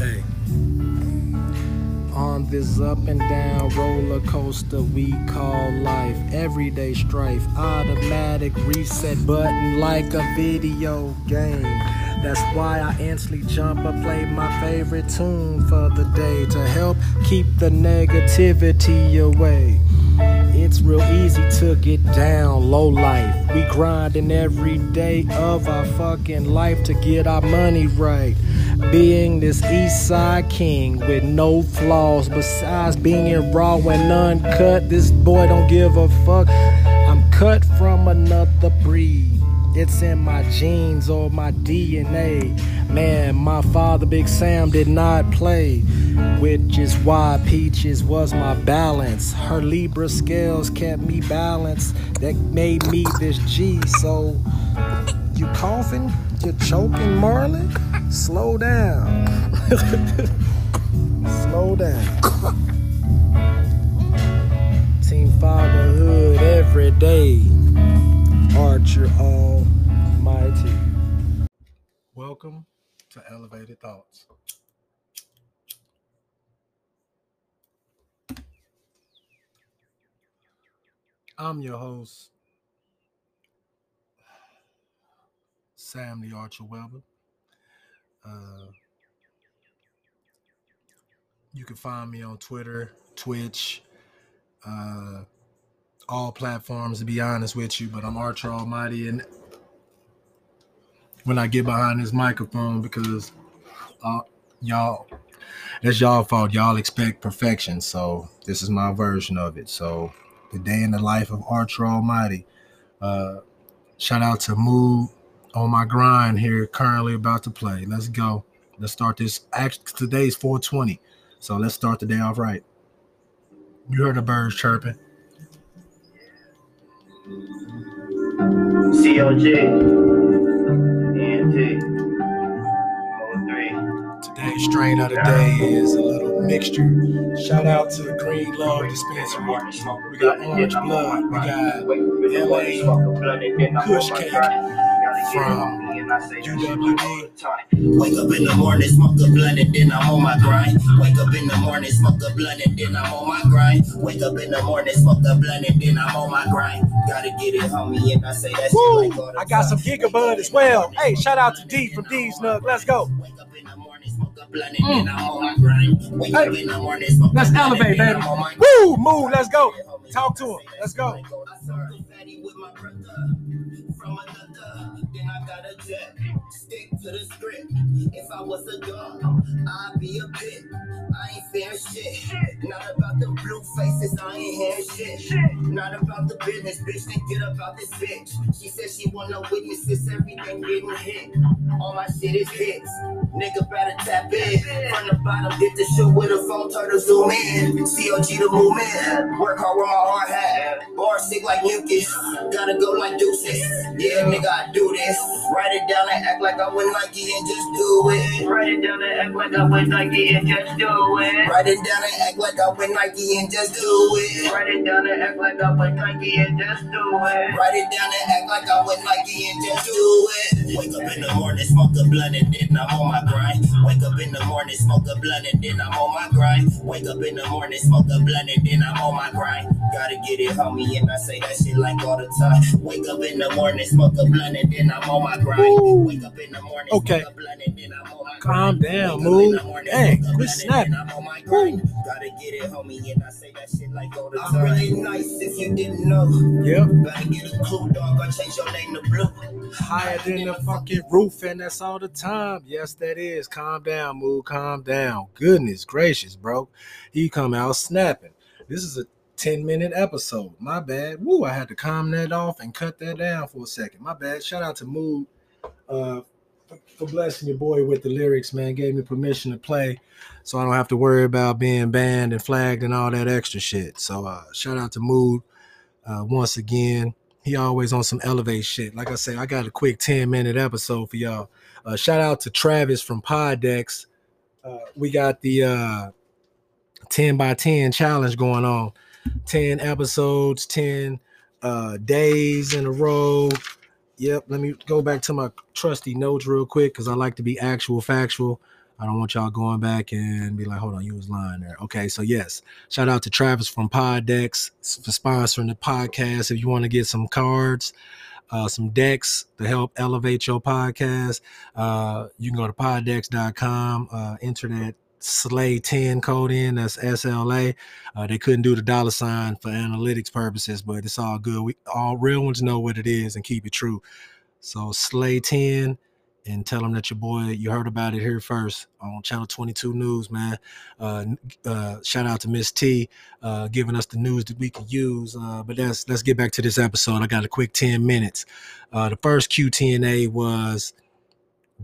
Hey. On this up and down roller coaster we call life, everyday strife, automatic reset button like a video game. That's why I instantly jump or play my favorite tune for the day to help keep the negativity away. It's real easy to get down low life. We grinding every day of our fucking life to get our money right. Being this East Side king with no flaws besides being raw and uncut. This boy don't give a fuck. I'm cut from another breed. It's in my genes or my DNA. Man, my father, Big Sam, did not play. Which is why Peaches was my balance. Her Libra scales kept me balanced. That made me this G. So, you coughing? You choking, Marlon? Slow down. Slow down. Team Fatherhood every day. Archer Almighty. Welcome to Elevated Thoughts. I'm your host, Sam the Archer Weber. Uh, you can find me on Twitter, Twitch, uh, all platforms to be honest with you, but I'm Archer Almighty and when I get behind this microphone because uh, y'all that's y'all fault. Y'all expect perfection. So this is my version of it. So the day in the life of Archer Almighty. Uh shout out to Mood on my grind here, currently about to play. Let's go. Let's start this. Actually, today's 420. So let's start the day off right. You heard the birds chirping. COG. ENT. Today's strain of the day is a little mixture. Shout out to the Green Love Dispensary. We got Orange Blood. We got LA Kush Cake from UWD. Wake up in the morning, smoke a blunt, and then I'm on my grind. Wake up in the morning, smoke a blunt, and then I'm on my grind. Wake up in the morning, smoke a blunt, and then I'm on my grind. Gotta get it, homie, and I say that shit like Woo! I got some. Gigabud as well. Hey, shout out to D from D's Nug. Let's go. Wake up in the morning, smoke a blunt, and then I'm on my grind. Wake up Hey. in the morning, smoke a Let's elevate, then baby. I'm on my Woo! Move. Let's go. Talk to him. Let's go. From another. Then I got a jet. Stick to the script. If I was a dog, I'd be a bit. I ain't fair shit. Not about the blue faces, I ain't hearing shit. Not about the business, bitch. Then get about this bitch. She said she want no witnesses, everything getting hit. All my shit is hits. Nigga better tap in. From the bottom, get the shit with a phone, turn to zoom in. COG the movement. Work hard with my hard hat. Bar sick like mucus. Gotta go like deuces. Yeah, nigga, I do this. Write it down and act like I went Nike and just do it. Write it down and act like I went Nike and just do it. Write it down and act like I went Nike and just do it. Write it down and act like I went Nike and just do it. Write it down and act like I went Nike and just do it. Wake up in the morning, smoke a blunt, and then I'm on my grind. Wake up in the morning, smoke a blunt, and then I'm on my grind. Wake up in the morning, smoke a blunt, and then I'm on my grind. Gotta get it, homie, and I say that shit like all the time. Wake up in the morning, smoke a blunt, and then I'm on my grind. Wake up in the morning, Okay. smoke a blunt, and then I'm on my Calm grind. down, Wake up in Mood. the morning, Dang, quit snapping. I'm on my grind. Gotta get it, homie, and I say that shit like all the time. I'm really nice if you didn't know. Yep. Better get a clue, dog. I change your name to blue. Higher than the fucking roof, and that's all the time. Yes, that is. Calm down, Mood. Calm down. Goodness gracious, bro. He come out snapping. This is a 10 minute episode. My bad. Woo, I had to calm that off and cut that down for a second. My bad. Shout out to Mood uh, for, blessing your boy with the lyrics, man. Gave me permission to play so I don't have to worry about being banned and flagged and all that extra shit. So uh, shout out to Mood uh, once again. He always on some elevate shit. Like I say, I got a quick 10 minute episode for y'all. Uh, shout out to Travis from Poddex. Uh, we got the uh, 10 by 10 challenge going on. 10 episodes, 10 uh, days in a row. Yep, let me go back to my trusty notes real quick because I like to be actual factual. I don't want y'all going back and be like, hold on, you was lying there. Okay, so yes, shout out to Travis from Poddex for sponsoring the podcast. If you want to get some cards, uh, some decks to help elevate your podcast, uh, you can go to poddex.com, uh, enter that Slay 10 code in. That's SLA. Uh, they couldn't do the dollar sign for analytics purposes, but it's all good. We all real ones know what it is and keep it true. So Slay 10 and tell them that your boy you heard about it here first on channel 22 news man uh, uh, shout out to miss t uh, giving us the news that we can use uh, but let's let's get back to this episode i got a quick 10 minutes uh, the first qtna was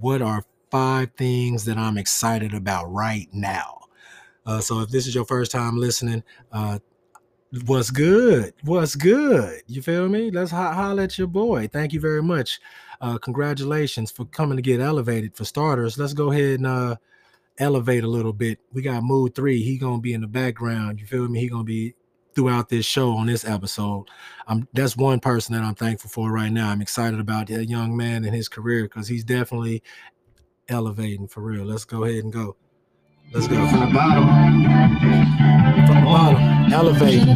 what are five things that I'm excited about right now. Uh, so if this is your first time listening, uh, what's good? What's good? You feel me? Let's ho- holler at your boy. Thank you very much. Uh, congratulations for coming to get elevated. For starters, let's go ahead and uh, elevate a little bit. We got Mood Three. He gonna be in the background. You feel me? He gonna be throughout this show on this episode. That's one person that I'm thankful for right now. I'm excited about that young man and his career because he's definitely elevating for real. Let's go ahead and go. Let's go from the bottom. From the bottom, elevate.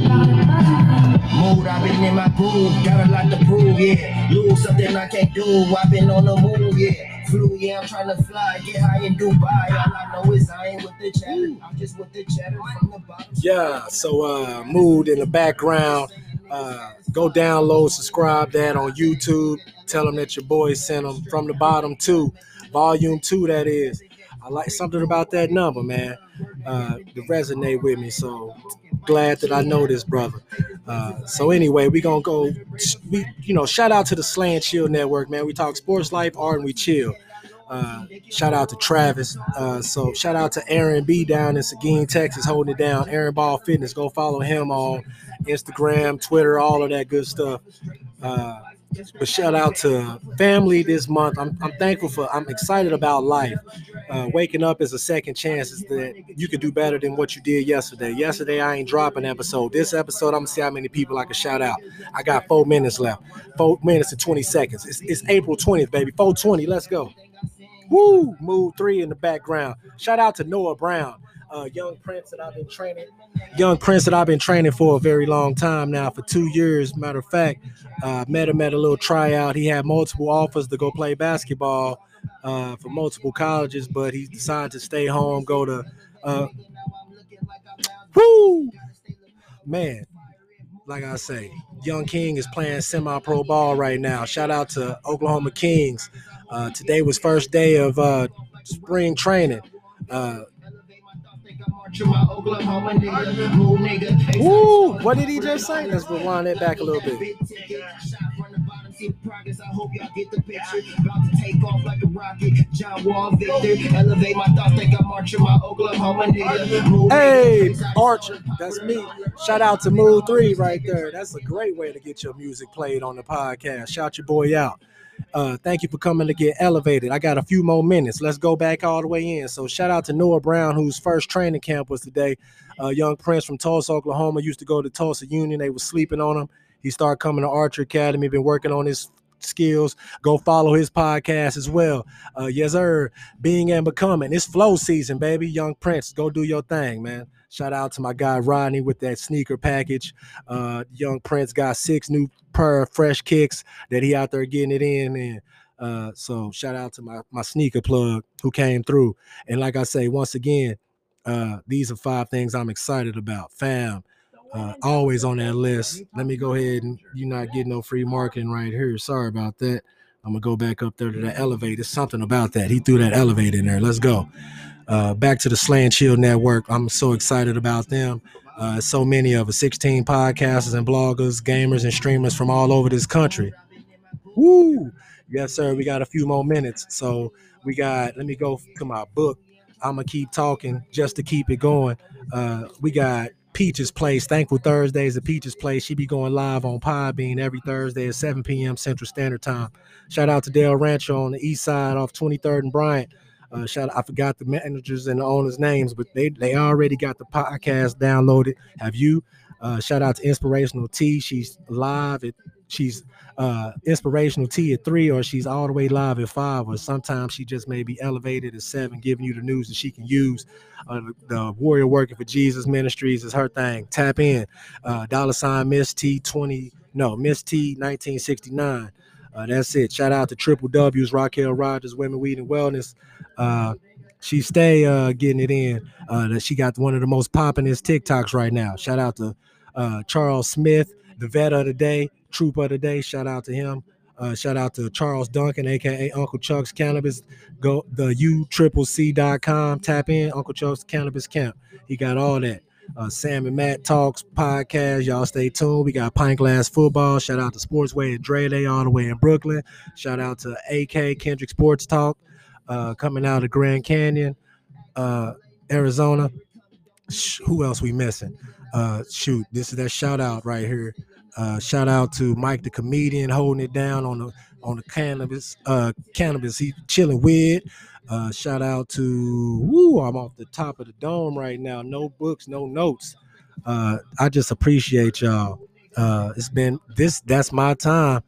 Mood, I've been in my groove, got a lot to prove, yeah. Lose something I can't do, I've been on the move, yeah. Flew, yeah, I'm trying to fly, get high in Dubai. All I know is I ain't with the chatter, I'm just with the chatter from the bottom. Yeah, so uh mood in the background. Uh go download, subscribe that on YouTube. Tell them that your boy sent them from the bottom too. Volume two, that is. I like something about that number, man. Uh, to resonate with me. So glad that I know this brother. Uh, so anyway, we gonna go. We you know shout out to the Slant Chill Network, man. We talk sports, life, art, and we chill. Uh, shout out to Travis. Uh, so shout out to Aaron B down in Seguin, Texas, holding it down. Aaron Ball Fitness. Go follow him on Instagram, Twitter, all of that good stuff. Uh, but shout out to family this month. I'm, I'm thankful for, I'm excited about life. Uh, waking up is a second chance is that you could do better than what you did yesterday. Yesterday, I ain't dropping episode. This episode, I'm gonna see how many people I can shout out. I got four minutes left, four minutes and 20 seconds. It's, it's April 20th, baby. 420, let's go. Woo! Mood three in the background. Shout out to Noah Brown uh, young prince that I've been training, young prince that I've been training for a very long time now, for two years. Matter of fact, uh, met him at a little tryout. He had multiple offers to go play basketball uh, for multiple colleges, but he decided to stay home, go to. Uh, woo, man! Like I say, Young King is playing semi-pro ball right now. Shout out to Oklahoma Kings. Uh, today was first day of uh, spring training. Uh! What did he just say? Let's rewind it back a little bit. Progress, I hope y'all get the picture. About to take off like a rocket. John Wall Victor. Elevate my thoughts, think I'm Archer, my Oklahoma nigga. Hey, Archer, that's me. Shout out to Mood 3 right there. That's a great way to get your music played on the podcast. Shout your boy out. Uh, thank you for coming to get elevated. I got a few more minutes. Let's go back all the way in. So shout out to Noah Brown, whose first training camp was today. Uh, young Prince from Tulsa, Oklahoma, used to go to Tulsa Union. They were sleeping on him. He started coming to Archer Academy, been working on his skills. Go follow his podcast as well. Uh, yes, sir. Being and becoming. It's flow season, baby. Young Prince, go do your thing, man. Shout out to my guy Rodney with that sneaker package. Uh, Young Prince got six new pair of fresh kicks that he out there getting it in. And uh, so shout out to my my sneaker plug who came through. And like I say, once again, uh, these are five things I'm excited about. Fam, uh, always on that list. Let me go ahead and you're not getting no free marketing right here. Sorry about that. I'm gonna go back up there to the elevator. something about that. He threw that elevator in there. Let's go. Uh, back to the Slant Chill Network. I'm so excited about them. Uh, so many of us, 16 podcasters and bloggers, gamers and streamers from all over this country. Woo! Yes, sir. We got a few more minutes. So we got, let me go to my book. I'm to keep talking just to keep it going. Uh, we got Peaches Place, Thankful Thursdays at Peaches Place. She be going live on Podbean every Thursday at 7 p.m. Central Standard Time. Shout out to Del Rancho on the east side off 23rd and Bryant. Uh, shout I forgot the managers and the owners' names, but they they already got the podcast downloaded. Have you? Uh, shout out to Inspirational T. She's live at she's uh inspirational T at three, or she's all the way live at five, or sometimes she just may be elevated at seven, giving you the news that she can use. Uh, the Warrior Working for Jesus Ministries is her thing. Tap in. Uh, dollar sign Miss T twenty no Miss T nineteen sixty nine. Uh, that's it. Shout out to Triple W's, Raquel Rogers, Women Weed and Wellness. Uh, she stay uh, getting it in. Uh, that she got one of the most poppingest TikToks right now. Shout out to uh, Charles Smith, the vet of the day, troop of the day. Shout out to him. Uh, shout out to Charles Duncan, aka Uncle Chuck's Cannabis. Go the C.com. Tap in Uncle Chuck's Cannabis Camp. He got all that. Uh, Sam and Matt Talks podcast. Y'all stay tuned. We got Pint Glass Football. Shout out to Sportsway and Dre Day all the way in Brooklyn. Shout out to AK Kendrick Sports Talk uh, coming out of Grand Canyon, uh, Arizona. Sh- who else we missing? Uh, shoot, this is that shout out right here. Uh, shout out to Mike the comedian holding it down on the on the cannabis uh cannabis he chilling with. Uh, shout out to woo, I'm off the top of the dome right now. No books, no notes. Uh, I just appreciate y'all. Uh, it's been this that's my time.